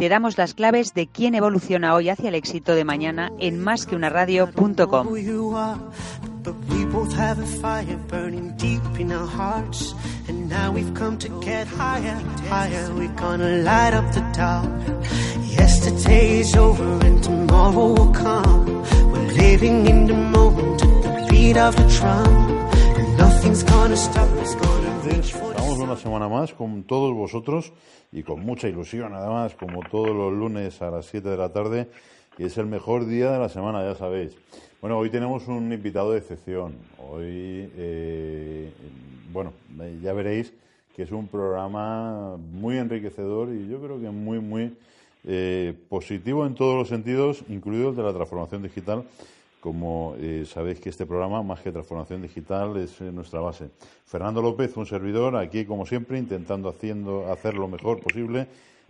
Te damos las claves de quién evoluciona hoy hacia el éxito de mañana en másqueunaradio.com. But we both have a fire burning deep in our hearts. And now we've come to get higher, higher. We're gonna light up the dark. Yesterday is over and tomorrow will come. We're living in the moment at the beat of the drum. Estamos una semana más con todos vosotros y con mucha ilusión, además, como todos los lunes a las 7 de la tarde, y es el mejor día de la semana, ya sabéis. Bueno, hoy tenemos un invitado de excepción. Hoy, eh, bueno, ya veréis que es un programa muy enriquecedor y yo creo que muy, muy eh, positivo en todos los sentidos, incluido el de la transformación digital. Como eh, sabéis que este programa, más que transformación digital, es eh, nuestra base. Fernando López, un servidor, aquí como siempre, intentando haciendo, hacer lo mejor posible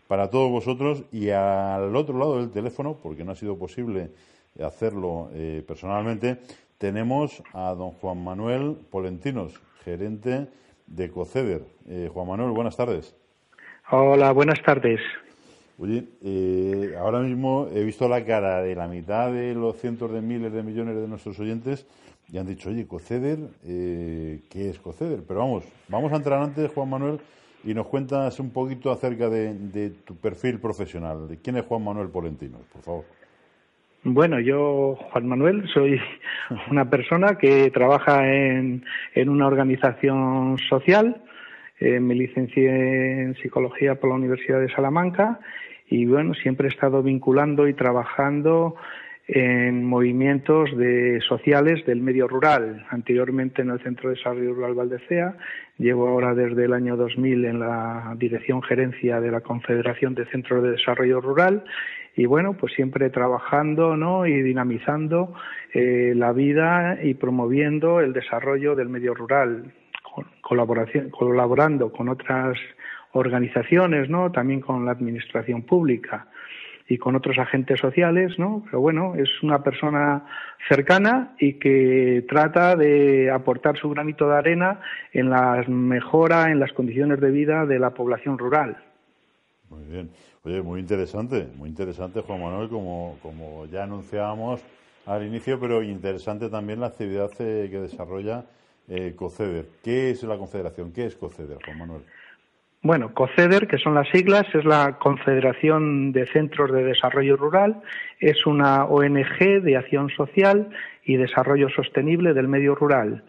para todos vosotros y al otro lado del teléfono, porque no ha sido posible hacerlo eh, personalmente, tenemos a don Juan Manuel Polentinos, gerente de Coceder. Juan Manuel, buenas tardes. Hola, buenas tardes. Oye, eh, ahora mismo he visto la cara de la mitad de los cientos de miles de millones de nuestros oyentes y han dicho, oye, Coceder, eh, ¿qué es Coceder? Pero vamos, vamos a entrar antes, Juan Manuel, y nos cuentas un poquito acerca de, de tu perfil profesional. ¿De quién es Juan Manuel Polentinos, por favor? Bueno, yo, Juan Manuel, soy una persona que trabaja en, en una organización social. Eh, me licencié en psicología por la Universidad de Salamanca y bueno, siempre he estado vinculando y trabajando en movimientos de sociales del medio rural. Anteriormente en el Centro de Desarrollo Rural Valdecea, llevo ahora desde el año 2000 en la dirección gerencia de la Confederación de Centros de Desarrollo Rural y bueno, pues siempre trabajando ¿no? y dinamizando eh, la vida y promoviendo el desarrollo del medio rural, colaboración, colaborando con otras organizaciones, ¿no? También con la administración pública y con otros agentes sociales, ¿no? Pero bueno, es una persona cercana y que trata de aportar su granito de arena en la mejora en las condiciones de vida de la población rural. Muy bien. Oye, muy interesante, muy interesante, Juan Manuel, como, como ya anunciábamos al inicio, pero interesante también la actividad eh, que desarrolla eh, COCEDER. ¿Qué es la Confederación? ¿Qué es COCEDER, Juan Manuel? Bueno, COCEDER, que son las siglas, es la Confederación de Centros de Desarrollo Rural, es una ONG de acción social y desarrollo sostenible del medio rural.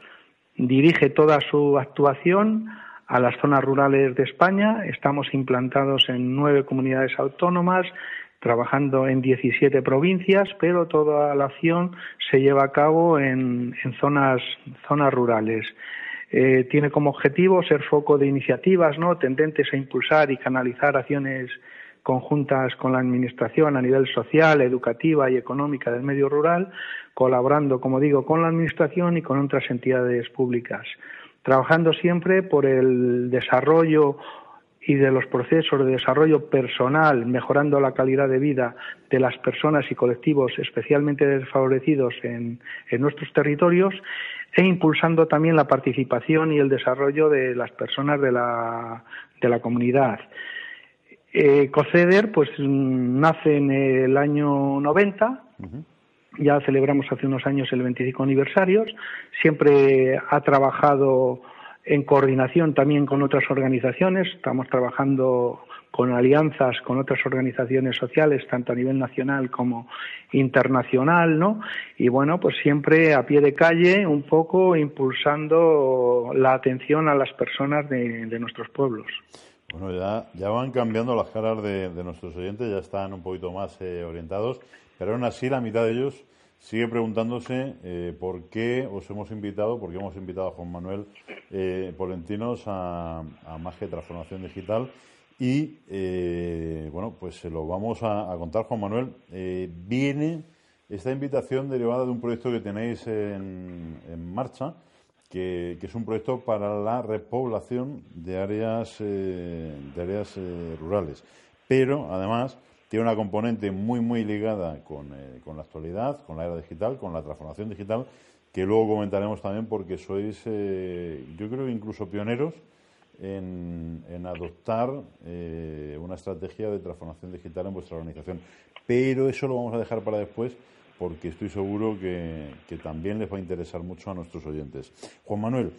Dirige toda su actuación a las zonas rurales de España. Estamos implantados en nueve comunidades autónomas, trabajando en 17 provincias, pero toda la acción se lleva a cabo en, zonas rurales. Eh, tiene como objetivo ser foco de iniciativas ¿no? tendentes a impulsar y canalizar acciones conjuntas con la Administración a nivel social, educativa y económica del medio rural, colaborando, como digo, con la Administración y con otras entidades públicas, trabajando siempre por el desarrollo y de los procesos de desarrollo personal, mejorando la calidad de vida de las personas y colectivos especialmente desfavorecidos en, en nuestros territorios e impulsando también la participación y el desarrollo de las personas de la, de la comunidad. Eh, COCEDER pues nace en el año 90, ya celebramos hace unos años el 25 aniversario, siempre ha trabajado en coordinación también con otras organizaciones, estamos trabajando con alianzas con otras organizaciones sociales, tanto a nivel nacional como internacional, ¿no? Y bueno, pues siempre a pie de calle, un poco impulsando la atención a las personas de, nuestros pueblos. Bueno, ya, ya van cambiando las caras de, de nuestros oyentes, ya están un poquito más eh, orientados, pero aún así la mitad de ellos sigue preguntándose eh, por qué os hemos invitado, por qué hemos invitado a Juan Manuel eh, Polentinos a, a Más que Transformación Digital Y eh, bueno, pues se lo vamos a, contar, Juan Manuel. Viene esta invitación derivada de un proyecto que tenéis en, marcha, que, es un proyecto para la repoblación de áreas, de áreas rurales. Pero además tiene una componente muy, muy ligada con, con la actualidad, con la era digital, con la transformación digital, que luego comentaremos también porque sois, yo creo que incluso pioneros en, adoptar eh, una estrategia de transformación digital en vuestra organización. Pero eso lo vamos a dejar para después porque estoy seguro que, también les va a interesar mucho a nuestros oyentes. Juan Manuel,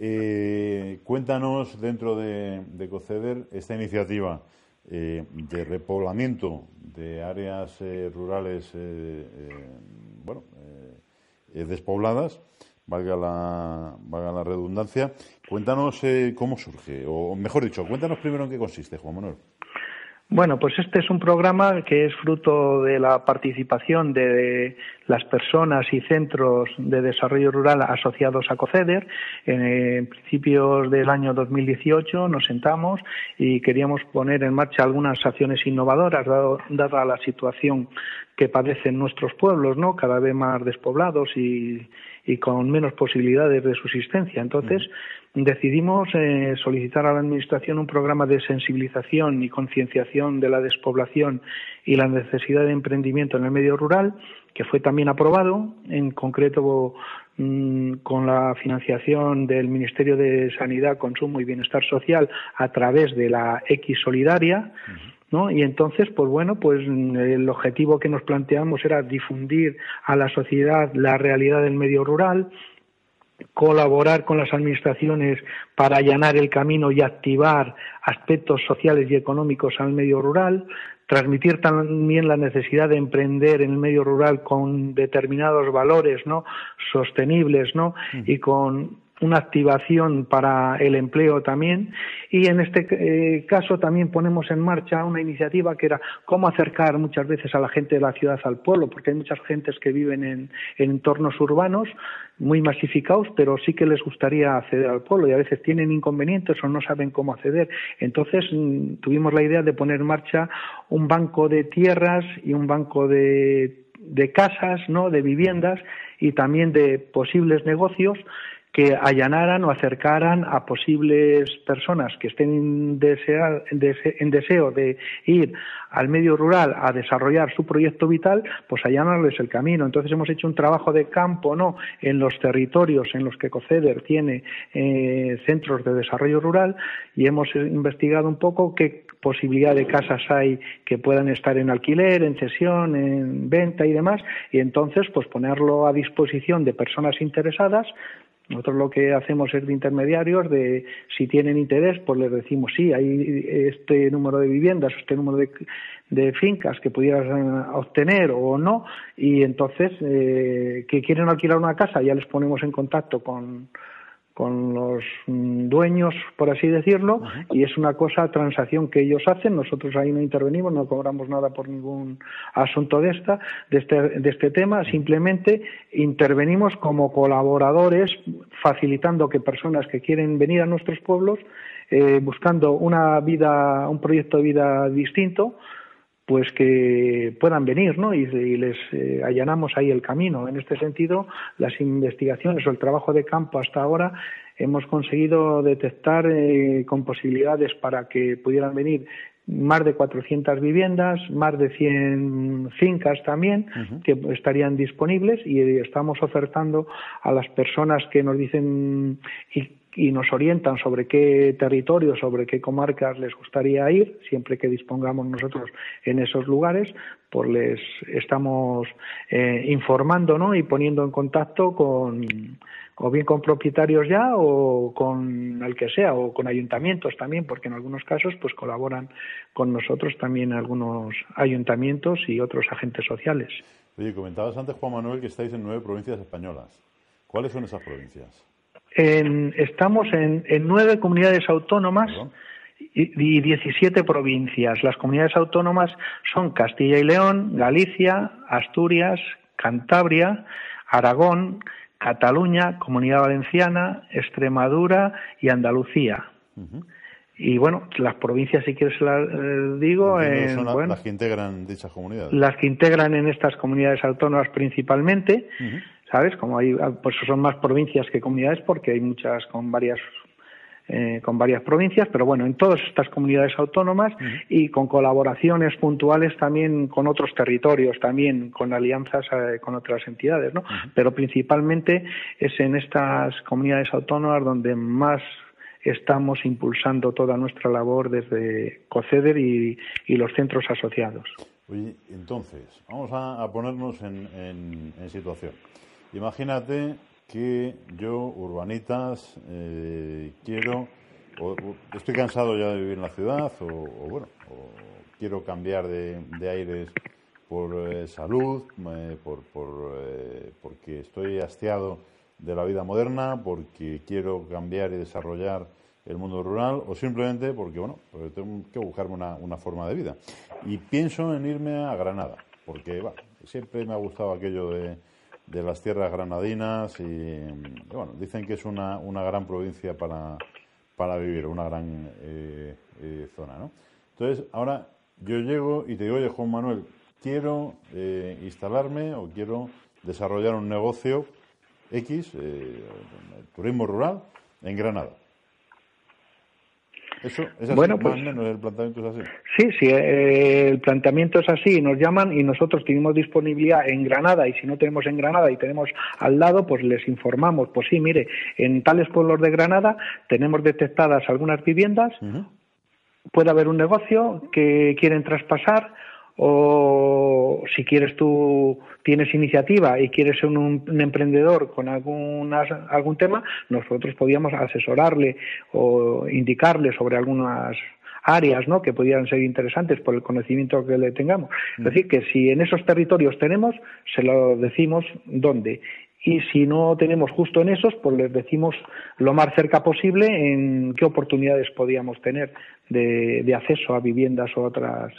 eh, cuéntanos dentro de, de, Coceder esta iniciativa eh, de repoblamiento de áreas rurales bueno, despobladas valga la, valga la redundancia. Cuéntanos eh, cómo surge, o mejor dicho, cuéntanos primero en qué consiste, Juan Manuel. Bueno, pues este es un programa que es fruto de la participación de las personas y centros de desarrollo rural asociados a COCEDER. En, principios del año 2018 nos sentamos y queríamos poner en marcha algunas acciones innovadoras, dada la situación que padecen nuestros pueblos, ¿no? Cada vez más despoblados y, y con menos posibilidades de subsistencia. Entonces, decidimos eh, solicitar a la Administración un programa de sensibilización y concienciación de la despoblación y la necesidad de emprendimiento en el medio rural, que fue también aprobado, en concreto mm, con la financiación del Ministerio de Sanidad, Consumo y Bienestar Social a través de la X Solidaria. ¿No? Y entonces, pues bueno, pues el objetivo que nos planteamos era difundir a la sociedad la realidad del medio rural, colaborar con las administraciones para allanar el camino y activar aspectos sociales y económicos al medio rural, transmitir también la necesidad de emprender en el medio rural con determinados valores no sostenibles no mm. y con una activación para el empleo también. Y en este eh, caso también ponemos en marcha una iniciativa que era cómo acercar muchas veces a la gente de la ciudad al pueblo porque hay muchas gentes que viven en, entornos urbanos muy masificados pero sí que les gustaría acceder al pueblo y a veces tienen inconvenientes o no saben cómo acceder. Entonces mm, tuvimos la idea de poner en marcha un banco de tierras y un banco de de casas, ¿no? de viviendas y también de posibles negocios que allanaran o acercaran a posibles personas que estén en deseo de ir al medio rural a desarrollar su proyecto vital, pues allanarles el camino. Entonces hemos hecho un trabajo de campo, ¿no? En los territorios en los que COCEDER tiene eh, centros de desarrollo rural y hemos investigado un poco qué posibilidad de casas hay que puedan estar en alquiler, en cesión, en venta y demás, y entonces pues ponerlo a disposición de personas interesadas nosotros lo que hacemos es de intermediarios, de si tienen interés, pues les decimos sí, hay este número de viviendas, este número de, fincas que pudieras eh, obtener o no, y entonces eh, que quieren alquilar una casa, ya les ponemos en contacto con, con los dueños, por así decirlo, y es una cosa, transacción que ellos hacen, nosotros ahí no intervenimos, no cobramos nada por ningún asunto de, esta, de, este, de este tema, simplemente intervenimos como colaboradores, facilitando que personas que quieren venir a nuestros pueblos, eh, buscando una vida, un proyecto de vida distinto, pues que puedan venir, ¿no? Y, les eh, allanamos ahí el camino. En este sentido, las investigaciones o el trabajo de campo hasta ahora hemos conseguido detectar eh, con posibilidades para que pudieran venir más de 400 viviendas, más de 100 fincas también que estarían disponibles y estamos ofertando a las personas que nos dicen y y nos orientan sobre qué territorios, sobre qué comarcas les gustaría ir, siempre que dispongamos nosotros en esos lugares, pues les estamos eh, informando ¿no? y poniendo en contacto con o bien con propietarios ya o con el que sea o con ayuntamientos también porque en algunos casos pues colaboran con nosotros también algunos ayuntamientos y otros agentes sociales. Oye, comentabas antes Juan Manuel que estáis en nueve provincias españolas. ¿Cuáles son esas provincias? estamos en, nueve comunidades autónomas y, 17 provincias. Las comunidades autónomas son Castilla y León, Galicia, Asturias, Cantabria, Aragón, Cataluña, Comunidad Valenciana, Extremadura y Andalucía. Y bueno, las provincias, si quieres, las eh, digo. son las que integran dichas comunidades. Las que integran en estas comunidades autónomas principalmente, ¿sabes? Como hay, pues son más provincias que comunidades porque hay muchas con varias eh, con varias provincias, pero bueno, en todas estas comunidades autónomas y con colaboraciones puntuales también con otros territorios, también con alianzas eh, con otras entidades, ¿no? Pero principalmente es en estas comunidades autónomas donde más estamos impulsando toda nuestra labor desde COCEDER y, los centros asociados. Oye, entonces, vamos a, ponernos en situación. Imagínate que yo, urbanitas, eh, quiero, o, estoy cansado ya de vivir en la ciudad, o, bueno, o quiero cambiar de, aires por eh, salud, eh, por, por porque estoy hastiado de la vida moderna, porque quiero cambiar y desarrollar el mundo rural, o simplemente porque, bueno, tengo que buscarme una, una forma de vida. Y pienso en irme a Granada, porque, bueno, siempre me ha gustado aquello de de las tierras granadinas y, bueno, dicen que es una, una gran provincia para, para vivir, una gran eh, eh, zona, ¿no? Entonces, ahora yo llego y te digo, oye, Juan Manuel, quiero eh, instalarme o quiero desarrollar un negocio X, turismo rural, en Granada. Eso, ¿Es bueno, pues, el planteamiento es así. Sí, sí, eh, el planteamiento es así. Nos llaman y nosotros tenemos disponibilidad en Granada y si no tenemos en Granada y tenemos al lado, pues les informamos. Pues sí, mire, en tales pueblos de Granada tenemos detectadas algunas viviendas. Puede haber un negocio que quieren traspasar o si quieres tú tienes iniciativa y quieres ser un, emprendedor con algunas, algún tema, nosotros podíamos asesorarle o indicarle sobre algunas áreas ¿no? que pudieran ser interesantes por el conocimiento que le tengamos. Es decir, que si en esos territorios tenemos, se lo decimos dónde. Y si no tenemos justo en esos, pues les decimos lo más cerca posible en qué oportunidades podíamos tener de, de acceso a viviendas o otras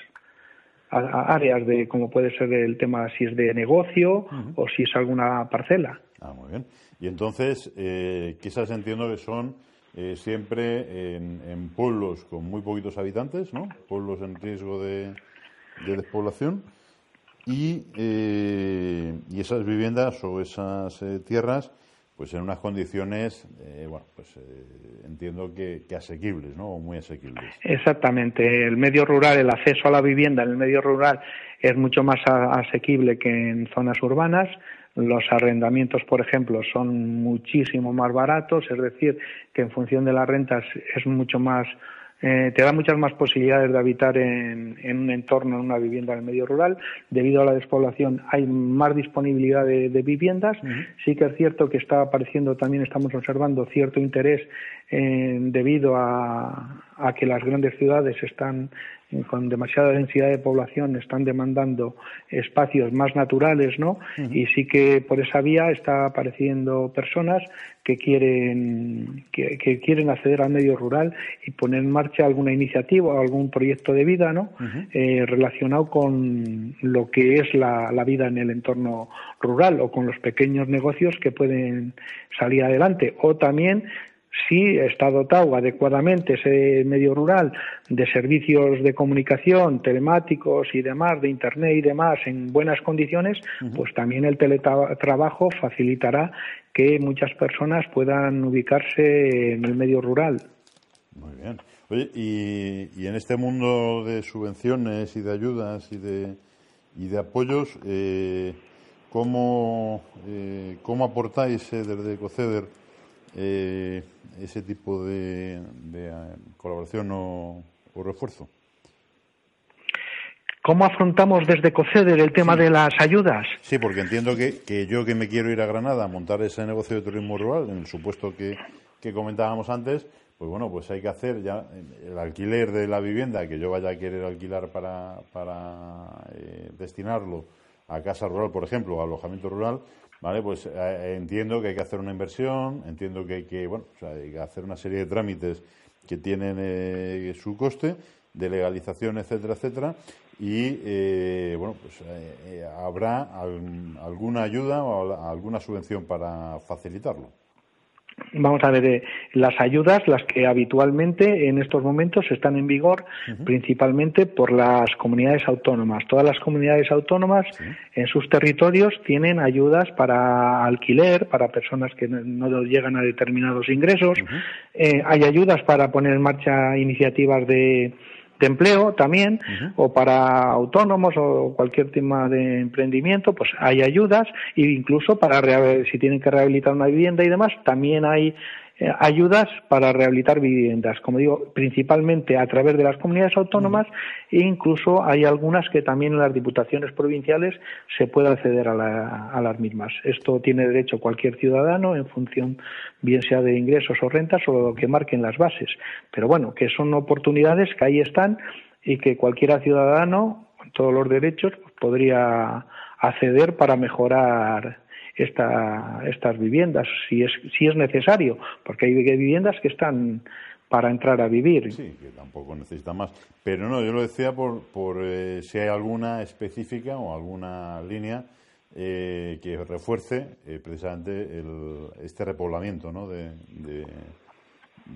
a, áreas de como puede ser el tema si es de negocio o si es alguna parcela. Ah, muy bien. Y entonces, eh, quizás entiendo que son eh, siempre en, pueblos con muy poquitos habitantes, ¿no? Pueblos en riesgo de, despoblación. Y, eh, y esas viviendas o esas eh, tierras pues en unas condiciones, eh, bueno, pues eh, entiendo que, asequibles, ¿no? Muy asequibles. Exactamente. El medio rural, el acceso a la vivienda en el medio rural es mucho más asequible que en zonas urbanas. Los arrendamientos, por ejemplo, son muchísimo más baratos, es decir, que en función de las rentas es mucho más eh, te da muchas más posibilidades de habitar en, un entorno, en una vivienda en el medio rural. Debido a la despoblación hay más disponibilidad de, viviendas. Sí que es cierto que está apareciendo, también estamos observando cierto interés eh, debido a, a que las grandes ciudades están con demasiada densidad de población están demandando espacios más naturales, ¿no? Y sí que por esa vía está apareciendo personas que quieren que, quieren acceder al medio rural y poner en marcha alguna iniciativa o algún proyecto de vida, ¿no? Eh, relacionado con lo que es la, la vida en el entorno rural o con los pequeños negocios que pueden salir adelante o también si está dotado adecuadamente ese medio rural de servicios de comunicación, telemáticos y demás, de Internet y demás en buenas condiciones, pues también el teletrabajo facilitará que muchas personas puedan ubicarse en el medio rural. Muy bien. Oye, y, en este mundo de subvenciones y de ayudas y de, y de apoyos, eh, ¿cómo, eh, ¿cómo aportáis eh, desde COCEDER? Eh, ese tipo de, de eh, colaboración o, refuerzo? ¿Cómo afrontamos desde COCEDER el tema de las ayudas? Sí, porque entiendo que, que, yo que me quiero ir a Granada a montar ese negocio de turismo rural, en el supuesto que, que comentábamos antes, pues bueno, pues hay que hacer ya el alquiler de la vivienda que yo vaya a querer alquilar para, para eh, destinarlo a casa rural, por ejemplo, o alojamiento rural, Vale, pues eh, entiendo que hay que hacer una inversión, entiendo que hay que, bueno, hay que hacer una serie de trámites que tienen eh, su coste, de legalización, etcétera, etcétera, y eh, bueno, pues habrá alguna ayuda o alguna subvención para facilitarlo. Vamos a ver, eh, las ayudas, las que habitualmente en estos momentos están en vigor, principalmente por las comunidades autónomas. Todas las comunidades autónomas en sus territorios tienen ayudas para alquiler, para personas que no llegan a determinados ingresos. Eh, hay ayudas para poner en marcha iniciativas de, de empleo también, o para autónomos o cualquier tema de emprendimiento, pues hay ayudas, e incluso para si tienen que rehabilitar una vivienda y demás, también hay eh, ayudas para rehabilitar viviendas, como digo, principalmente a través de las comunidades autónomas e incluso hay algunas que también en las diputaciones provinciales se puede acceder a, a las mismas. Esto tiene derecho cualquier ciudadano en función bien sea de ingresos o rentas o lo que marquen las bases. Pero bueno, que son oportunidades que ahí están y que cualquier ciudadano, con todos los derechos, podría acceder para mejorar esta, estas viviendas, si es, si es necesario, porque hay viviendas que están para entrar a vivir. Sí, que tampoco necesita más. Pero no, yo lo decía por, por eh, si hay alguna específica o alguna línea eh, que refuerce eh, precisamente el, este repoblamiento ¿no? de, de,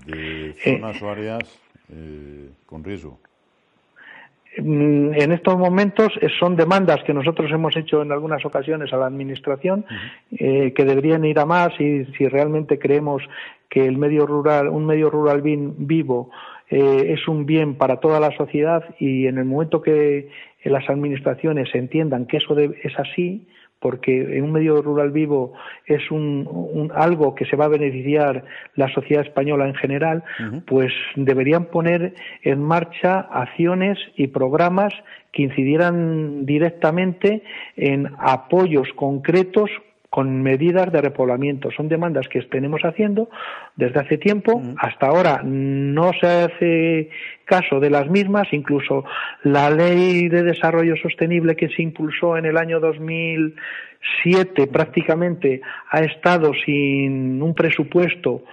de zonas o áreas con riesgo. Mm, en estos momentos eh, son demandas que nosotros hemos hecho en algunas ocasiones a la Administración eh, que deberían ir a más y si realmente creemos que el medio rural, un medio rural vivo eh, es un bien para toda la sociedad y en el momento que las administraciones entiendan que eso es así, porque en un medio rural vivo es un, algo que se va a beneficiar la sociedad española en general, pues deberían poner en marcha acciones y programas que incidieran directamente en apoyos concretos con medidas de repoblamiento. Son demandas que tenemos haciendo desde hace tiempo. Hasta ahora no se hace caso de las mismas. Incluso la ley de desarrollo sostenible que se impulsó en el año 2007 prácticamente ha estado sin un presupuesto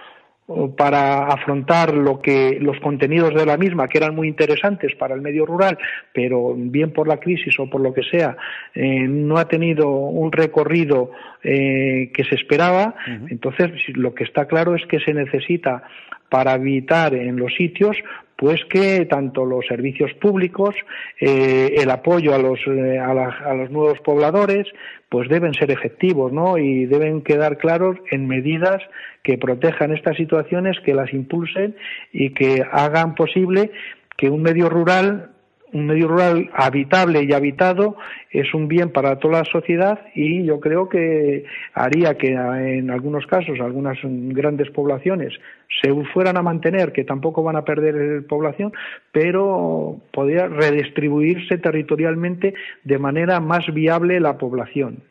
para afrontar lo que los contenidos de la misma que eran muy interesantes para el medio rural pero bien por la crisis o por lo que sea eh, no ha tenido un recorrido eh, que se esperaba entonces lo que está claro es que se necesita para habitar en los sitios pues que tanto los servicios públicos, eh, el apoyo a los, a, los nuevos pobladores, pues deben ser efectivos, ¿no? Y deben quedar claros en medidas que protejan estas situaciones, que las impulsen y que hagan posible que un medio rural un medio rural habitable y habitado es un bien para toda la sociedad y yo creo que haría que en algunos casos algunas grandes poblaciones se fueran a mantener, que tampoco van a perder población, pero podría redistribuirse territorialmente de manera más viable la población.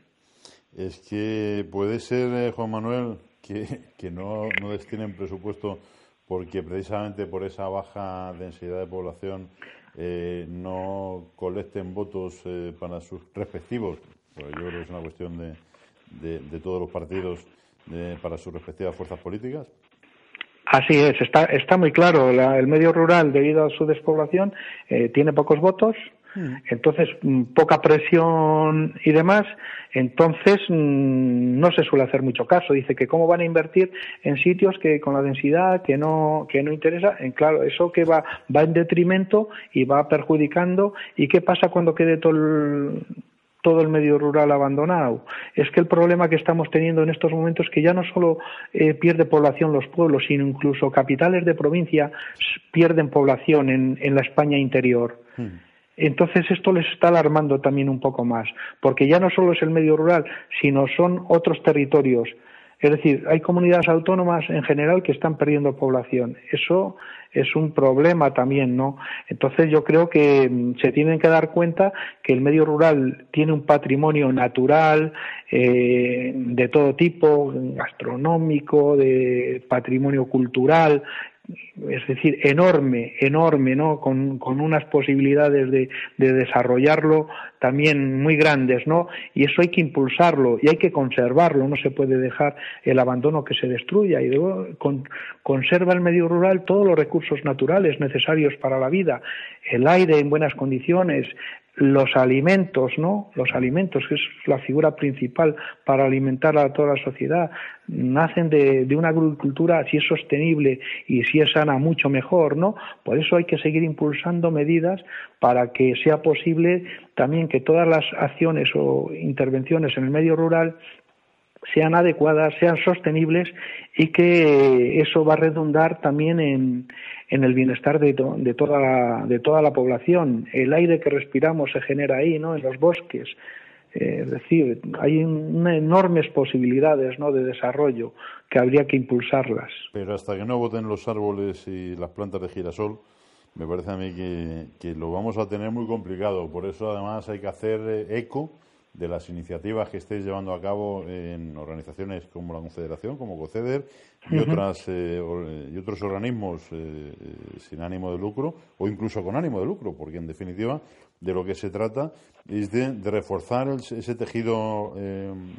Es que puede ser, eh, Juan Manuel, que, que no, no destinen presupuesto porque precisamente por esa baja densidad de población eh, no colecten votos eh, para sus respectivos, pues yo creo que es una cuestión de, de, todos los partidos para sus respectivas fuerzas políticas. Así es, está, está muy claro. el medio rural, debido a su despoblación, eh, tiene pocos votos. Entonces, mm, poca presión y demás, entonces mm, no se suele hacer mucho caso. Dice que cómo van a invertir en sitios que con la densidad que no, que no interesa. En, claro, eso que va, va en detrimento y va perjudicando. ¿Y qué pasa cuando quede todo el, todo el medio rural abandonado. Es que el problema que estamos teniendo en estos momentos es que ya no solo eh, pierde población los pueblos, sino incluso capitales de provincia pierden población en, en la España interior. Entonces esto les está alarmando también un poco más, porque ya no solo es el medio rural, sino son otros territorios. Es decir, hay comunidades autónomas en general que están perdiendo población. Eso es un problema también, ¿no? Entonces yo creo que mm, se tienen que dar cuenta que el medio rural tiene un patrimonio natural eh, de todo tipo, gastronómico, de patrimonio cultural, es decir, enorme, enorme, ¿no? Con, unas posibilidades de, desarrollarlo también muy grandes, ¿no? Y eso hay que impulsarlo y hay que conservarlo, no se puede dejar el abandono que se destruya y luego conserva el medio rural todos los recursos naturales necesarios para la vida, el aire en buenas condiciones, los alimentos, ¿no? Los alimentos, que es la figura principal para alimentar a toda la sociedad, nacen de, de, una agricultura, si es sostenible y si es sana, mucho mejor, ¿no? Por eso hay que seguir impulsando medidas para que sea posible también que todas las acciones o intervenciones en el medio rural sean adecuadas, sean sostenibles y que eso va a redundar también en, en el bienestar de, toda la, de toda la población. El aire que respiramos se genera ahí, ¿no? En los bosques. Eh, es decir, hay enormes posibilidades ¿no? de desarrollo que habría que impulsarlas. Pero hasta que no voten los árboles y las plantas de girasol, me parece a mí que, que lo vamos a tener muy complicado. Por eso, además, hay que hacer eh, eco de las iniciativas que estéis llevando a cabo en organizaciones como la Confederación, como COCEDER y, otras, eh, y otros organismos eh, eh, sin ánimo de lucro o incluso con ánimo de lucro, porque en definitiva de lo que se trata es de, reforzar ese tejido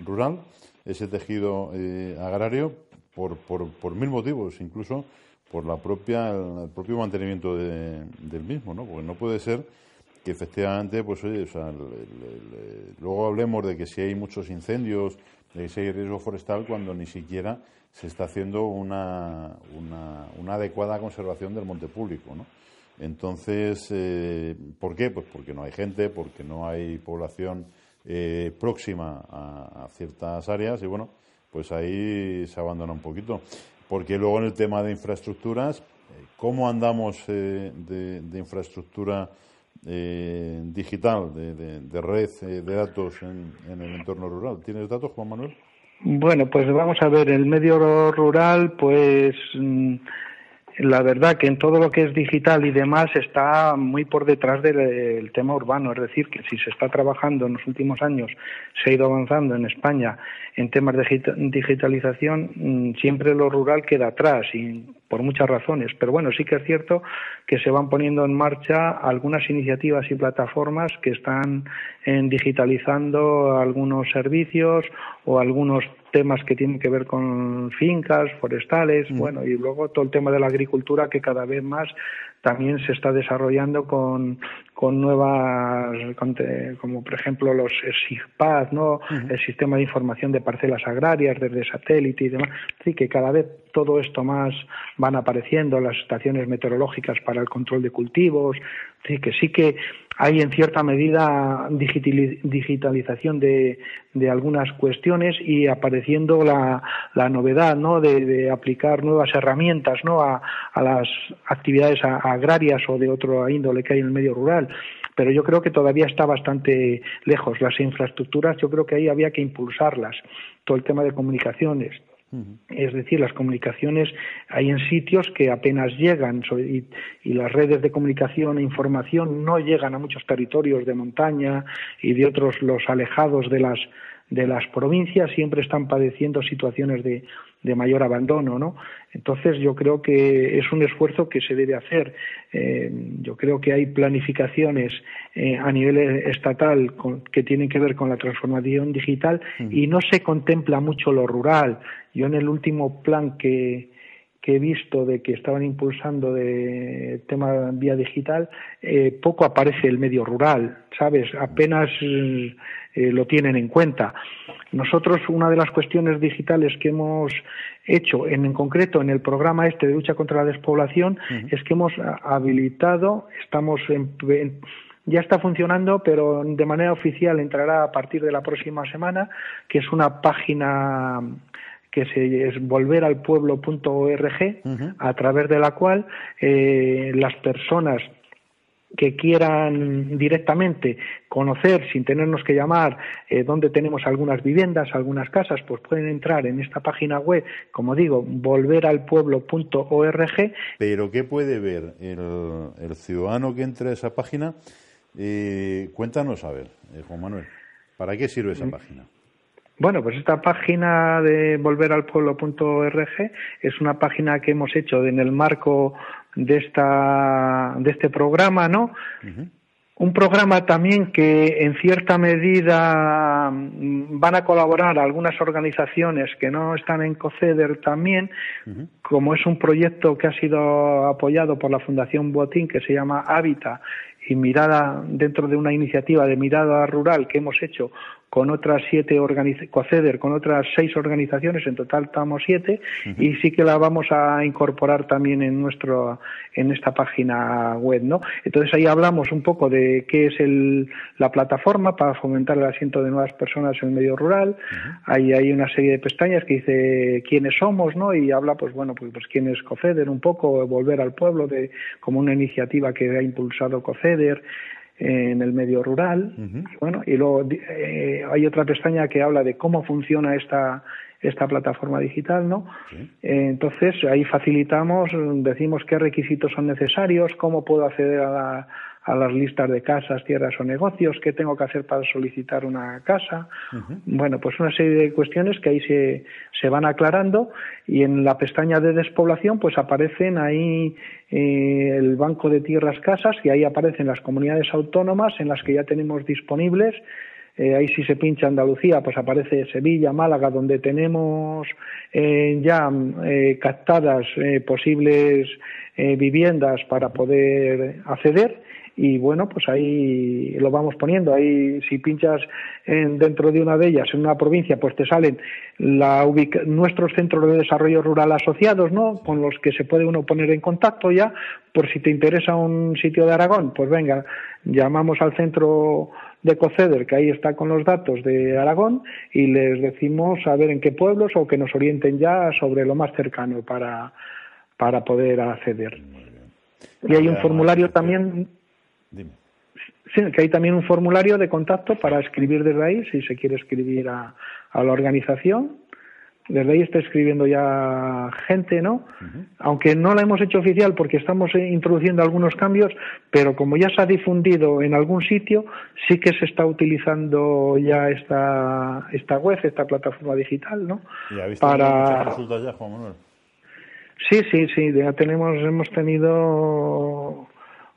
rural, ese tejido agrario por, por, por, mil motivos, incluso por la propia, el propio mantenimiento del mismo, ¿no? porque no puede ser que efectivamente, pues oye, o sea, luego hablemos de que si hay muchos incendios, de que si hay riesgo forestal, cuando ni siquiera se está haciendo una, una, adecuada conservación del monte público, ¿no? Entonces, eh, ¿por qué? Pues porque no hay gente, porque no hay población eh, próxima a, ciertas áreas y bueno, pues ahí se abandona un poquito. Porque luego en el tema de infraestructuras, eh, ¿cómo andamos de, de infraestructura? eh, digital, de, de, de, red eh, de datos en, en, el entorno rural. ¿Tienes datos, Juan Manuel? Bueno, pues vamos a ver, el medio rural, pues mm, la verdad que en todo lo que es digital y demás está muy por detrás del, tema urbano, es decir, que si se está trabajando en los últimos años, se ha ido avanzando en España en temas de digitalización, mm, siempre lo rural queda atrás y por muchas razones. Pero bueno, sí que es cierto que se van poniendo en marcha algunas iniciativas y plataformas que están en digitalizando algunos servicios o algunos temas que tienen que ver con fincas, forestales, mm. bueno, y luego todo el tema de la agricultura que cada vez más también se está desarrollando con, con nuevas, como por ejemplo los SIGPAD, ¿no? El sistema de información de parcelas agrarias desde satélite y demás. Sí, que cada vez todo esto más van apareciendo, las estaciones meteorológicas para el control de cultivos. Sí, que sí que hay en cierta medida digitalización de, de algunas cuestiones y apareciendo la, la novedad ¿no? de, aplicar nuevas herramientas ¿no? a, a las actividades agrarias o de otro índole que hay en el medio rural pero yo creo que todavía está bastante lejos. Las infraestructuras, yo creo que ahí había que impulsarlas. Todo el tema de comunicaciones, es decir, las comunicaciones hay en sitios que apenas llegan y, las redes de comunicación e información no llegan a muchos territorios de montaña y de otros los alejados de las de las provincias siempre están padeciendo situaciones de, de mayor abandono, ¿no? Entonces yo creo que es un esfuerzo que se debe hacer. Eh, yo creo que hay planificaciones eh, a nivel estatal que tienen que ver con la transformación digital y no se contempla mucho lo rural. Yo en el último plan que, que he visto de que estaban impulsando de tema vía digital, eh, poco aparece el medio rural, ¿sabes? Apenas eh, lo tienen en cuenta. Nosotros, una de las cuestiones digitales que hemos hecho, en, en concreto en el programa este de lucha contra la despoblación, es que hemos habilitado, estamos en, ya está funcionando, pero de manera oficial entrará a partir de la próxima semana, que es una página que se, es volveralpueblo.org, a través de la cual eh, las personas que quieran directamente conocer sin tenernos que llamar eh, dónde tenemos algunas viviendas, algunas casas, pues pueden entrar en esta página web, como digo, volveralpueblo.org. Pero ¿qué puede ver el, el ciudadano que entre a esa página? Eh, cuéntanos, a ver, eh, Juan Manuel, ¿para qué sirve esa mm. página? Bueno, pues esta página de volveralpueblo.org es una página que hemos hecho en el marco de esta de este programa, ¿no? un programa también que en cierta medida mm, van a colaborar algunas organizaciones que no están en COCEDER también, como es un proyecto que ha sido apoyado por la Fundación Botín que se llama Hábitat y mirada dentro de una iniciativa de mirada rural que hemos hecho con otras siete COCEDER, con otras seis organizaciones, en total estamos siete, y sí que la vamos a incorporar también en nuestro, en esta página web, ¿no? Entonces ahí hablamos un poco de qué es el, la plataforma para fomentar el asiento de nuevas personas en el medio rural. Ahí hay una serie de pestañas que dice quiénes somos, ¿no? Y habla, pues bueno, pues, pues quién es COCEDER un poco, volver al pueblo de, como una iniciativa que ha impulsado COCEDER, en el medio rural. y bueno, y luego eh, hay otra pestaña que habla de cómo funciona esta esta plataforma digital, ¿no? Eh, entonces ahí facilitamos, decimos qué requisitos son necesarios, cómo puedo acceder a la, a las listas de casas, tierras o negocios, qué tengo que hacer para solicitar una casa. Bueno, pues una serie de cuestiones que ahí se, se van aclarando y en la pestaña de despoblación pues aparecen ahí eh, el Banco de Tierras Casas y ahí aparecen las comunidades autónomas en las que ya tenemos disponibles. Eh, ahí si se pincha Andalucía, pues aparece Sevilla, Málaga, donde tenemos eh, ya captadas posibles viviendas para poder acceder y bueno, pues ahí lo vamos poniendo. Ahí si pinchas en, dentro de una de ellas, en una provincia, pues te salen la nuestros centros de desarrollo rural asociados, ¿no? Con los que se puede uno poner en contacto ya, por si te interesa un sitio de Aragón, pues venga, llamamos al centro de Coceder, que ahí está con los datos de Aragón, y les decimos a ver en qué pueblos o que nos orienten ya sobre lo más cercano para, para poder acceder. Y hay un formulario también Sí, que hay también un formulario de contacto para escribir desde ahí, si se quiere escribir a, la organización. Desde ahí está escribiendo ya gente, ¿no? Aunque no la hemos hecho oficial porque estamos introduciendo algunos cambios, pero como ya se ha difundido en algún sitio, sí que se está utilizando ya esta, esta web, esta plataforma digital, ¿no? ¿Y ha visto Para... resultados ya, Juan Manuel? Sí, sí, sí, ya tenemos, hemos tenido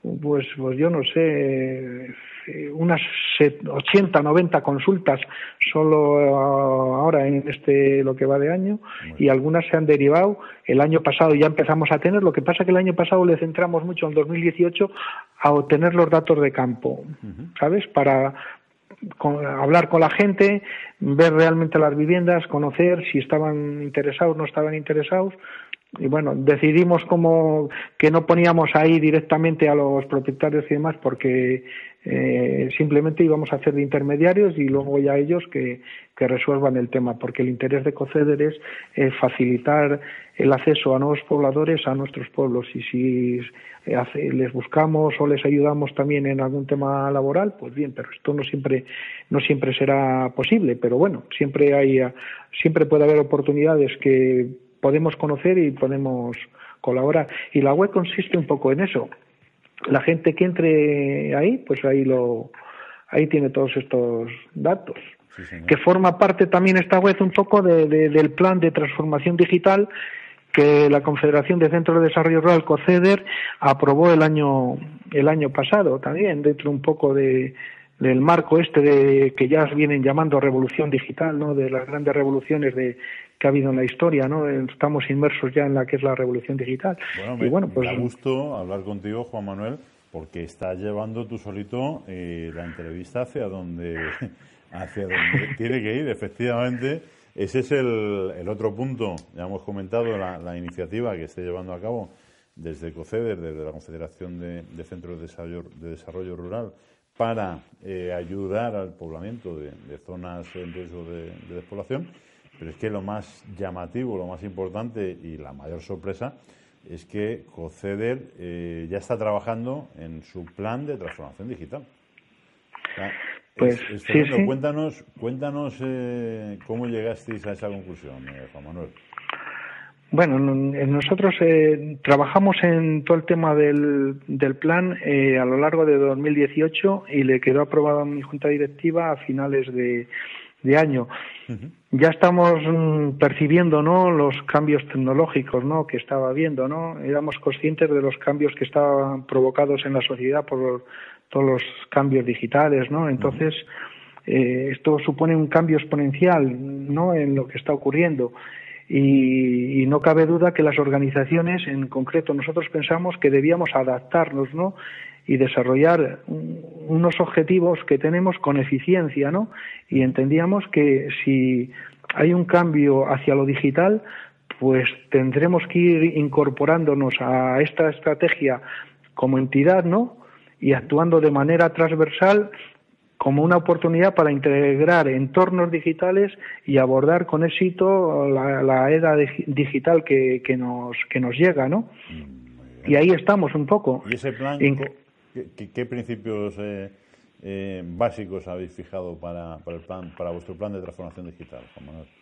pues, pues yo no sé, unas 80, 90 consultas solo ahora en este lo que va de año y algunas se han derivado. El año pasado ya empezamos a tener, lo que pasa que el año pasado le centramos mucho en 2018 a obtener los datos de campo, ¿sabes? Para hablar con la gente, ver realmente las viviendas, conocer si estaban interesados, no estaban interesados, y bueno, decidimos como que no poníamos ahí directamente a los propietarios y demás porque eh, simplemente íbamos a hacer de intermediarios y luego ya ellos que, que resuelvan el tema, porque el interés de Coceder es facilitar el acceso a nuevos pobladores a nuestros pueblos. Y si eh, les buscamos o les ayudamos también en algún tema laboral, pues bien, pero esto no siempre no siempre será posible, pero bueno, siempre hay siempre puede haber oportunidades que podemos conocer y podemos colaborar. Y la web consiste un poco en eso. La gente que entre ahí, pues ahí lo, ahí tiene todos estos datos. que forma parte también esta web un poco de, del plan de transformación digital que la Confederación de Centros de Desarrollo Rural COCEDER aprobó el año el año pasado también dentro un poco de, del marco este de que ya vienen llamando revolución digital, ¿no? De las grandes revoluciones de que ha habido en la historia, ¿no? Estamos inmersos ya en la que es la revolución digital. Bueno, y bueno, pues me da gusto hablar contigo, Juan Manuel, porque estás llevando tú solito eh, la entrevista hacia donde hacia donde tiene que ir, efectivamente. Ese es el, el otro punto. Ya hemos comentado la, la, iniciativa que esté llevando a cabo desde COCEDER, desde la Confederación de, de Centros de Desarrollo, de Desarrollo Rural, para eh, ayudar al poblamiento de, de, zonas en riesgo de, de despoblación pero es que lo más llamativo, lo más importante y la mayor sorpresa es que Coceder eh, ya está trabajando en su plan de transformación digital. pues, sí, Cuéntanos, cuéntanos eh, cómo llegasteis a esa conclusión, eh, Juan Manuel. Bueno, nosotros trabajamos en todo el tema del, del plan a lo largo de 2018 y le quedó aprobado a mi junta directiva a finales de, de año. Ya estamos mm, percibiendo ¿no? los cambios tecnológicos ¿no? que estaba habiendo, ¿no? Éramos conscientes de los cambios que estaban provocados en la sociedad por todos los cambios digitales, ¿no? Entonces, eh, esto supone un cambio exponencial, ¿no? En lo que está ocurriendo. Y, y, no cabe duda que las organizaciones, en concreto nosotros pensamos que debíamos adaptarnos, ¿no? Y desarrollar unos objetivos que tenemos con eficiencia, ¿no? Y entendíamos que si hay un cambio hacia lo digital, pues tendremos que ir incorporándonos a esta estrategia como entidad, ¿no? Y actuando de manera transversal como una oportunidad para integrar entornos digitales y abordar con éxito la, era digital que, que, nos, que nos llega, ¿no? Mm, y ahí estamos un poco. ¿Y ese plan, ¿qué, principios eh, eh, básicos habéis fijado para, para, el plan, para vuestro plan de transformación digital, Juan Manuel?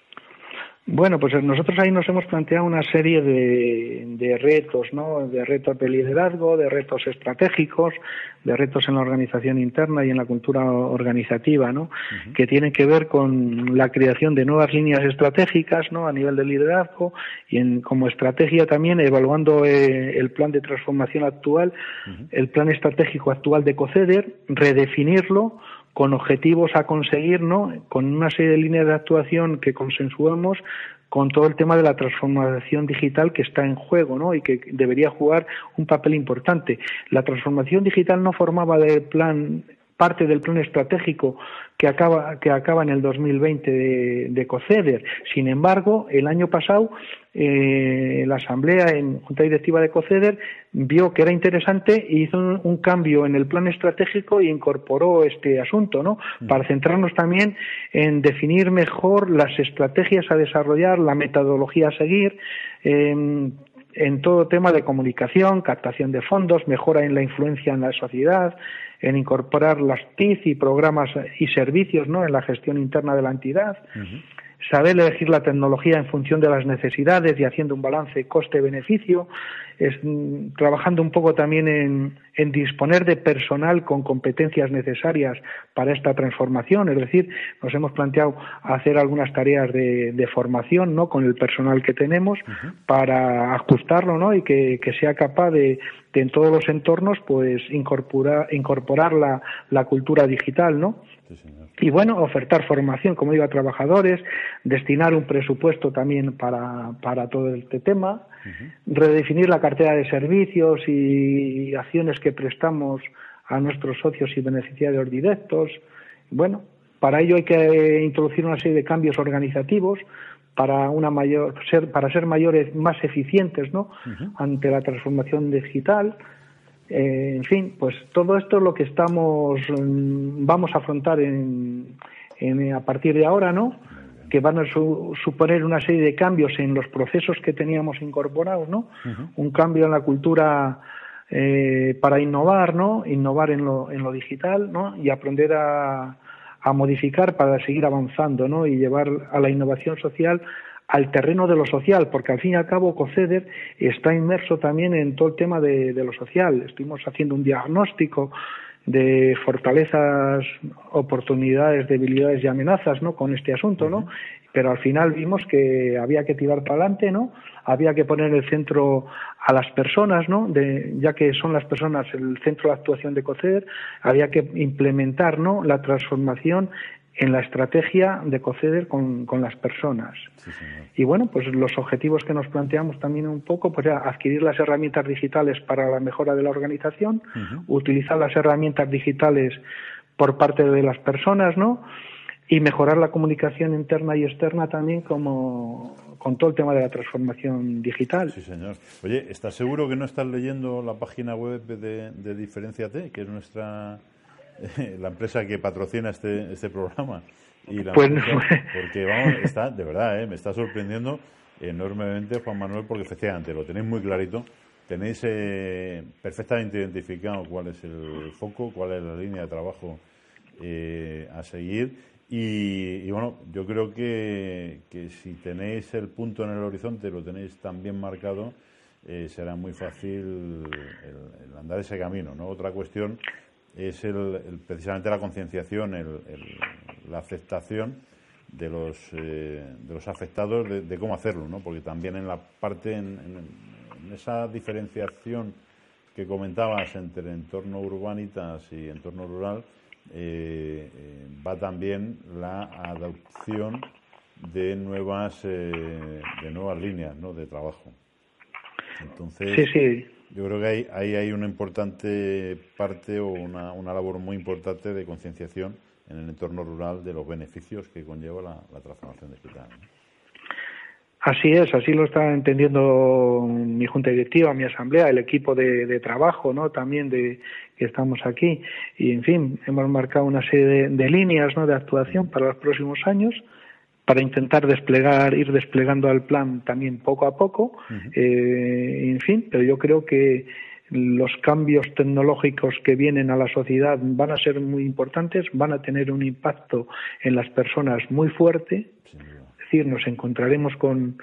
Bueno, pues nosotros ahí nos hemos planteado una serie de, retos, ¿no? De retos de liderazgo, de retos estratégicos, de retos en la organización interna y en la cultura organizativa, ¿no? Que tienen que ver con la creación de nuevas líneas estratégicas, ¿no? A nivel de liderazgo y en, como estrategia también evaluando eh, el plan de transformación actual, el plan estratégico actual de COCEDER, redefinirlo, con objetivos a conseguir, ¿no? Con una serie de líneas de actuación que consensuamos con todo el tema de la transformación digital que está en juego, ¿no? Y que debería jugar un papel importante. La transformación digital no formaba del plan parte del plan estratégico que acaba, que acaba en el 2020 de, de COCEDER. Sin embargo, el año pasado eh, la Asamblea en Junta Directiva de COCEDER vio que era interesante y hizo un, cambio en el plan estratégico y incorporó este asunto, ¿no? Mm. Para centrarnos también en definir mejor las estrategias a desarrollar, la metodología a seguir, en todo tema de comunicación, captación de fondos, mejora en la influencia en la sociedad, en incorporar las TIC y programas y servicios ¿no? en la gestión interna de la entidad, saber elegir la tecnología en función de las necesidades y haciendo un balance coste-beneficio, mm, trabajando un poco también en, en, disponer de personal con competencias necesarias para esta transformación, es decir, nos hemos planteado hacer algunas tareas de, de formación ¿no? con el personal que tenemos para ajustarlo ¿no? y que, que sea capaz de, de, en todos los entornos pues incorporar, incorporar la, la cultura digital, ¿no? Y bueno, ofertar formación, como digo, a trabajadores, destinar un presupuesto también para, para todo este tema, redefinir la cartera de servicios y acciones que prestamos a nuestros socios y beneficiarios directos. Bueno, para ello hay que introducir una serie de cambios organizativos para una mayor ser para ser mayores más eficientes, ¿no? ante la transformación digital eh, en fin, pues todo esto es lo que estamos, mm, vamos a afrontar en, a partir de ahora, ¿no? Que van a suponer una serie de cambios en los procesos que teníamos incorporados, ¿no? Un cambio en la cultura eh, para innovar, ¿no? Innovar en lo, en lo digital, ¿no? Y aprender a, a modificar para seguir avanzando, ¿no? Y llevar a la innovación social al terreno de lo social, porque al fin y al cabo COCEDER está inmerso también en todo el tema de, lo social. Estuvimos haciendo un diagnóstico de fortalezas, oportunidades, debilidades y amenazas, ¿no? Con este asunto, ¿no? Pero al final vimos que había que tirar para adelante, ¿no? Había que poner el centro a las personas, ¿no? De, ya que son las personas el centro de actuación de COCEDER, había que implementar, ¿no? La transformación en la estrategia de COCEDER con, con las personas. y bueno, pues los objetivos que nos planteamos también un poco, pues ya adquirir las herramientas digitales para la mejora de la organización, utilizar las herramientas digitales por parte de las personas, ¿no? Y mejorar la comunicación interna y externa también como con todo el tema de la transformación digital. Sí, señor. Oye, ¿estás seguro que no estás leyendo la página web de, de Diferenciate, que es nuestra la empresa que patrocina este, este programa. Y la pues porque vamos, está, de verdad, ¿eh? me está sorprendiendo enormemente Juan Manuel, porque efectivamente lo tenéis muy clarito, tenéis eh, perfectamente identificado cuál es el foco, cuál es la línea de trabajo eh, a seguir. Y, bueno, yo creo que, que, si tenéis el punto en el horizonte, lo tenéis tan bien marcado, será muy fácil el, el, andar ese camino. ¿no? Otra cuestión es el, precisamente la concienciación, la aceptación de los, eh, de los afectados de, cómo hacerlo, ¿no? Porque también en la parte, en, esa diferenciación que comentabas entre entorno urbanitas y entorno rural, eh, eh, va también la adopción de nuevas de nuevas líneas ¿no? de trabajo. Entonces, sí, sí. Yo creo que ahí, hay una importante parte o una, una labor muy importante de concienciación en el entorno rural de los beneficios que conlleva la, transformación digital. Así es, así lo está entendiendo mi junta directiva, mi asamblea, el equipo de, trabajo, ¿no? También de que estamos aquí y, en fin, hemos marcado una serie de, líneas, ¿no? De actuación para los próximos años para intentar desplegar, ir desplegando el plan también poco a poco, eh, en fin, pero yo creo que los cambios tecnológicos que vienen a la sociedad van a ser muy importantes, van a tener un impacto en las personas muy fuerte, es decir, nos encontraremos con,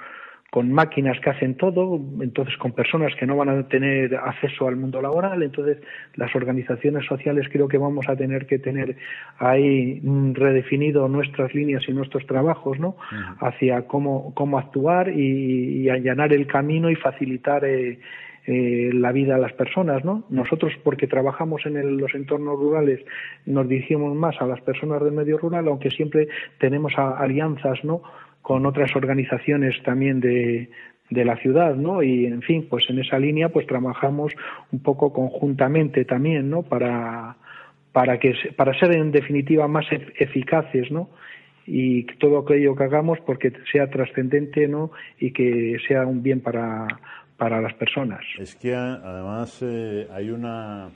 con máquinas que hacen todo, entonces con personas que no van a tener acceso al mundo laboral, entonces las organizaciones sociales creo que vamos a tener que tener ahí redefinido nuestras líneas y nuestros trabajos, ¿no? Hacia cómo, cómo actuar y, allanar el camino y facilitar eh, eh, la vida a las personas, ¿no? Nosotros, porque trabajamos en los entornos rurales, nos dirigimos más a las personas del medio rural, aunque siempre tenemos alianzas, ¿no? Con otras organizaciones también de, de la ciudad, ¿no? Y en fin, pues en esa línea, pues trabajamos un poco conjuntamente también, ¿no? Para para que para ser en definitiva más eficaces, ¿no? y todo aquello que hagamos porque sea trascendente no y que sea un bien para para las personas. Es que además eh, hay una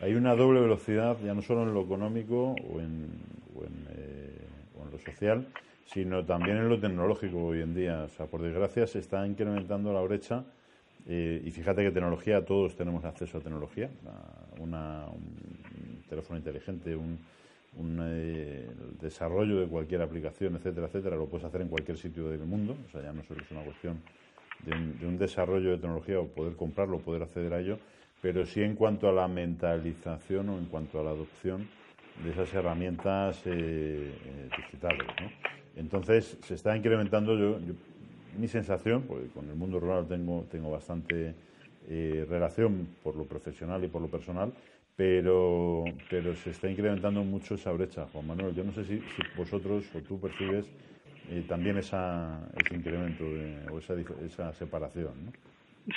hay una doble velocidad, ya no solo en lo económico o en, o en, eh, lo social, sino también en lo tecnológico hoy en día. O sea, por desgracia se está incrementando la brecha eh, y fíjate que tecnología, todos tenemos acceso a tecnología, una, un teléfono inteligente, un, un desarrollo de cualquier aplicación, etcétera, etcétera, lo puedes hacer en cualquier sitio del mundo, o sea, ya no solo es una cuestión de un, desarrollo de tecnología o poder comprarlo, poder acceder a ello, pero sí en cuanto a la mentalización o en cuanto a la adopción de esas herramientas eh, eh, digitales. Entonces, se está incrementando, yo, mi sensación, porque con el mundo rural tengo, tengo bastante eh, relación por lo profesional y por lo personal, pero, pero se está incrementando mucho esa brecha, Juan Manuel. Yo no sé si, si vosotros o tú percibes y también esa, ese incremento o esa, esa separación. ¿no?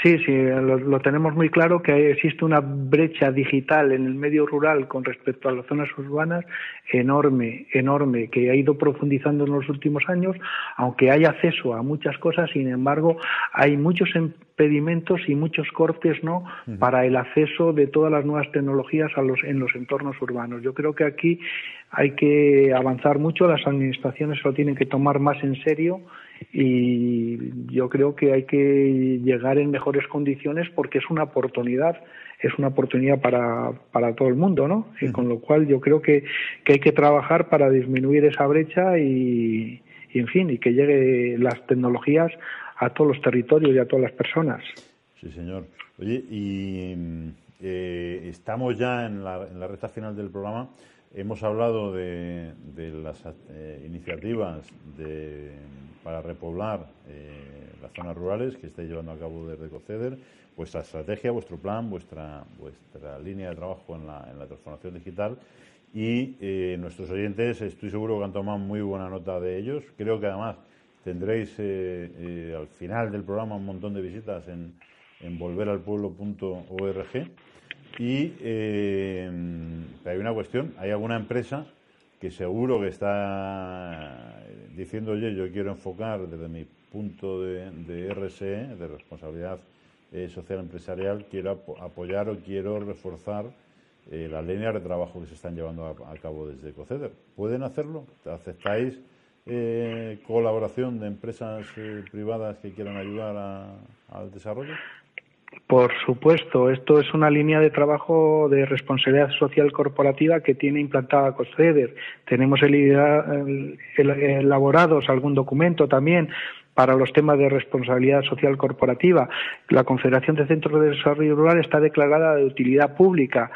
Sí, sí, lo, tenemos muy claro que existe una brecha digital en el medio rural con respecto a las zonas urbanas enorme, enorme, que ha ido profundizando en los últimos años, aunque hay acceso a muchas cosas, sin embargo, hay muchos impedimentos y muchos cortes, ¿no? Para el acceso de todas las nuevas tecnologías a los, en los entornos urbanos. Yo creo que aquí hay que avanzar mucho, las administraciones lo tienen que tomar más en serio y yo creo que hay que llegar en mejores condiciones porque es una oportunidad es una oportunidad para, para todo el mundo, ¿no? Y con lo cual yo creo que, que hay que trabajar para disminuir esa brecha y, en fin, y que llegue las tecnologías a todos los territorios y a todas las personas. Sí, señor. Oye, y eh, estamos ya en la, en la recta final del programa. Hemos hablado de, las eh, iniciativas para repoblar eh, las zonas rurales que estáis llevando a cabo desde COCEDER, vuestra estrategia, vuestro plan, vuestra, vuestra línea de trabajo en la, en la transformación digital. Y eh, nuestros oyentes estoy seguro que han tomado muy buena nota de ellos. Creo que además tendréis al final del programa un montón de visitas en, en volveralpueblo.org y hay una cuestión, hay alguna empresa que seguro que está diciendo, oye, yo quiero enfocar desde mi punto de, de RSE, de responsabilidad eh, social empresarial, quiero apoyar o quiero reforzar eh, las líneas de trabajo que se están llevando a, cabo desde COCEDER. ¿Pueden hacerlo? ¿Aceptáis eh, colaboración de empresas privadas que quieran ayudar al desarrollo? Por supuesto, esto es una línea de trabajo de responsabilidad social corporativa que tiene implantada COSCEDER. Tenemos elaborados algún documento también para los temas de responsabilidad social corporativa. La Confederación de Centros de Desarrollo Rural está declarada de utilidad pública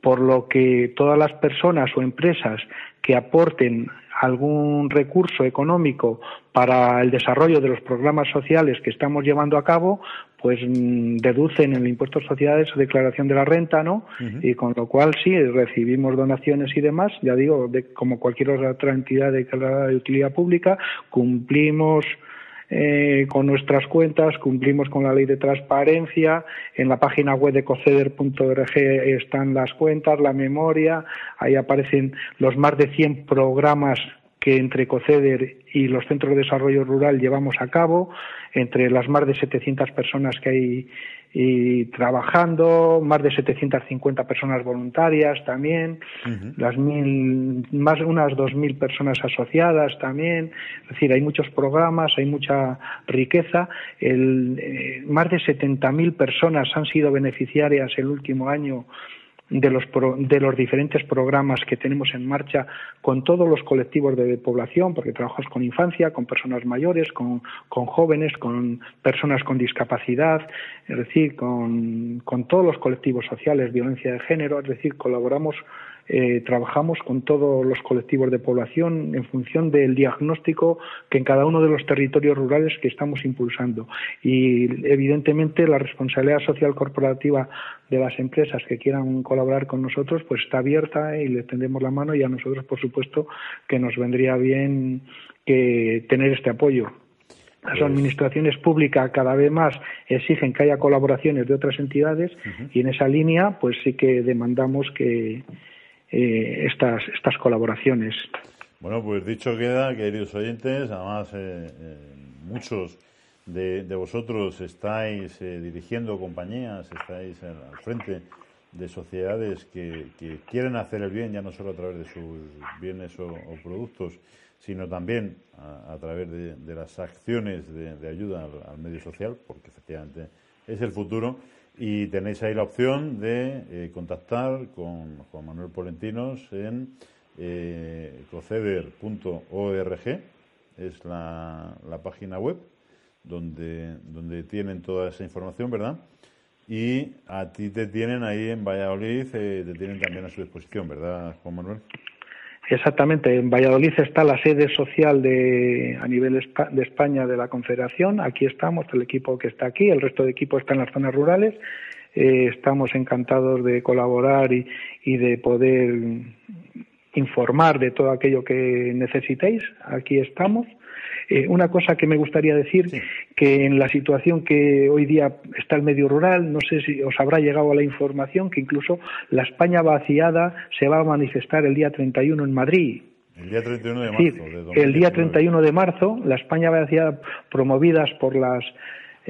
por lo que todas las personas o empresas que aporten algún recurso económico para el desarrollo de los programas sociales que estamos llevando a cabo, pues mm, deducen en el impuesto de sociedades su declaración de la renta, ¿no? Y con lo cual sí, recibimos donaciones y demás, ya digo, de, como cualquier otra entidad declarada de utilidad pública, cumplimos eh, con nuestras cuentas, cumplimos con la ley de transparencia. En la página web de coceder.org están las cuentas, la memoria, ahí aparecen los más de 100 programas que entre COCEDER y los centros de desarrollo rural llevamos a cabo, entre las más de 700 personas que hay y trabajando, más de 750 personas voluntarias también, las mil, más unas 2.000 personas asociadas también, es decir, hay muchos programas, hay mucha riqueza, el, eh, más de 70.000 personas han sido beneficiarias el último año de los, de los diferentes programas que tenemos en marcha con todos los colectivos de población, porque trabajamos con infancia, con personas mayores, con, con jóvenes, con personas con discapacidad, es decir, con, con todos los colectivos sociales, violencia de género, es decir, colaboramos eh, trabajamos con todos los colectivos de población en función del diagnóstico que en cada uno de los territorios rurales que estamos impulsando. Y evidentemente la responsabilidad social corporativa de las empresas que quieran colaborar con nosotros pues está abierta y le tendemos la mano y a nosotros por supuesto que nos vendría bien que tener este apoyo. Las pues administraciones públicas cada vez más exigen que haya colaboraciones de otras entidades y en esa línea pues sí que demandamos que, eh, estas, estas colaboraciones. Bueno, pues dicho queda, queridos oyentes, además eh, eh, muchos de, vosotros estáis dirigiendo compañías, estáis al frente de sociedades que, quieren hacer el bien, ya no solo a través de sus bienes o, productos, sino también a, través de, las acciones de, ayuda al medio social, porque efectivamente es el futuro y tenéis ahí la opción de eh, contactar con Juan Manuel Polentinos en eh, es la, la, página web donde, donde tienen toda esa información, ¿verdad? Y a ti te tienen ahí en Valladolid, eh, te tienen también a su disposición, ¿verdad, Juan Manuel? Exactamente, en Valladolid está la sede social de, a nivel de España de la Confederación. Aquí estamos, el equipo que está aquí, el resto de equipo está en las zonas rurales. Eh, estamos encantados de colaborar y, y de poder informar de todo aquello que necesitéis. Aquí estamos. Eh, una cosa que me gustaría decir, que en la situación que hoy día está el medio rural, no sé si os habrá llegado a la información que incluso la España vaciada se va a manifestar el día 31 en Madrid. El día 31 de marzo. el día 31 de marzo, la España vaciada promovidas por las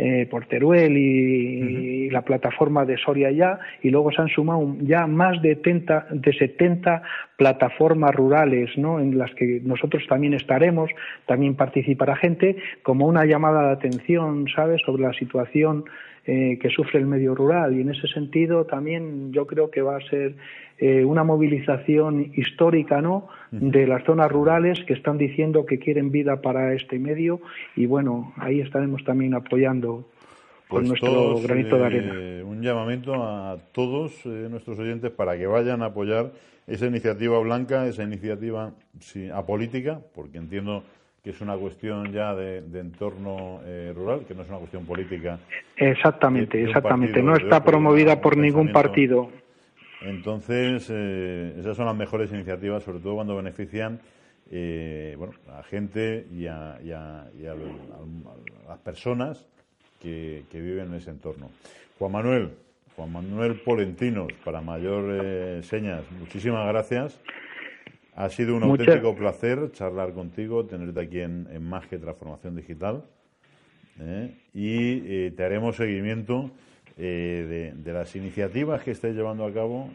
eh, por Teruel y, la plataforma de Soria ya, y luego se han sumado ya más de, 70, de 70 plataformas rurales, ¿no? En las que nosotros también estaremos, también participará gente, como una llamada de atención, ¿sabes?, sobre la situación eh, que sufre el medio rural. Y en ese sentido también yo creo que va a ser eh, una movilización histórica no de las zonas rurales que están diciendo que quieren vida para este medio. Y bueno ahí estaremos también apoyando con pues nuestro granito de arena. eh, un llamamiento a todos nuestros oyentes para que vayan a apoyar esa iniciativa blanca esa iniciativa sí, apolítica porque entiendo que es una cuestión ya de, entorno eh, rural, que no es una cuestión política. Exactamente, exactamente. No está promovida por ningún partido. Entonces, eh, esas son las mejores iniciativas, sobre todo cuando benefician eh, bueno, a gente y a, las personas que, viven en ese entorno. Juan Manuel, Juan Manuel Polentinos, para mayor señas, muchísimas gracias. Ha sido un auténtico placer charlar contigo, tenerte aquí en, en Más que Transformación Digital. ¿eh? Y eh, te haremos seguimiento eh, de, las iniciativas que estáis llevando a cabo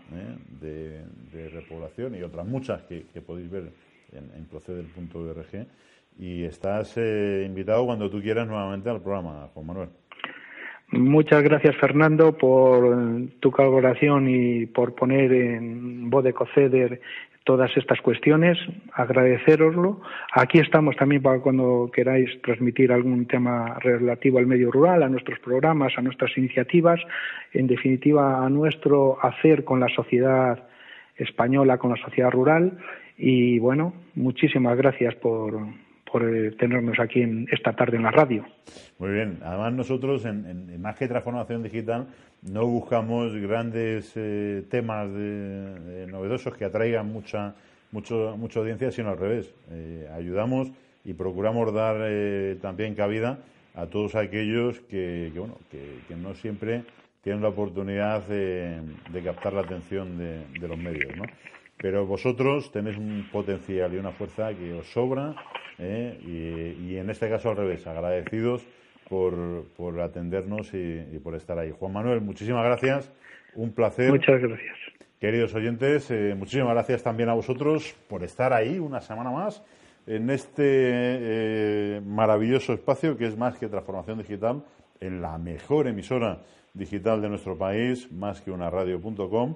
de, repoblación y otras muchas que, podéis ver en, en proceder.org. Y estás invitado cuando tú quieras nuevamente al programa, Juan Manuel. Muchas gracias, Fernando, por tu colaboración y por poner en voz de Coceder todas estas cuestiones, agradeceroslo. Aquí estamos también para cuando queráis transmitir algún tema relativo al medio rural, a nuestros programas, a nuestras iniciativas, en definitiva a nuestro hacer con la sociedad española, con la sociedad rural. Y bueno, muchísimas gracias por, por eh, tenernos aquí en, esta tarde en la radio. Muy bien. Además, nosotros, en, Más que Transformación Digital, no buscamos grandes eh, temas de, novedosos que atraigan mucha, mucho, mucha audiencia, sino al revés. Eh, ayudamos y procuramos dar también cabida a todos aquellos que, bueno, que, no siempre tienen la oportunidad de, captar la atención de, de los medios, ¿no? Pero vosotros tenéis un potencial y una fuerza que os sobra ¿eh? y, en este caso al revés, agradecidos por, por atendernos y, por estar ahí. Juan Manuel, muchísimas gracias, un placer. Muchas gracias. Queridos oyentes, eh, muchísimas gracias también a vosotros por estar ahí una semana más en este eh, maravilloso espacio que es más que transformación digital, en la mejor emisora digital de nuestro país, más que una radio.com.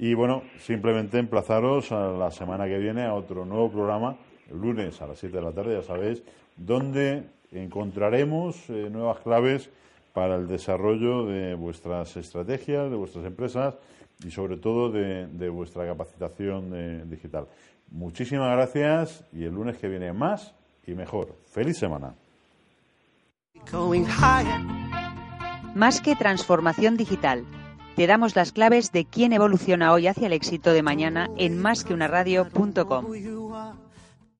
Y bueno, simplemente emplazaros a la semana que viene a otro nuevo programa lunes a las 7 de la tarde, ya sabéis, donde encontraremos eh, nuevas claves para el desarrollo de vuestras estrategias, de vuestras empresas y sobre todo de, vuestra capacitación eh, digital. Muchísimas gracias y el lunes que viene más y mejor. Feliz semana. Más que transformación digital. Te damos las claves de quién evoluciona hoy hacia el éxito de mañana en másqueunaradio.com.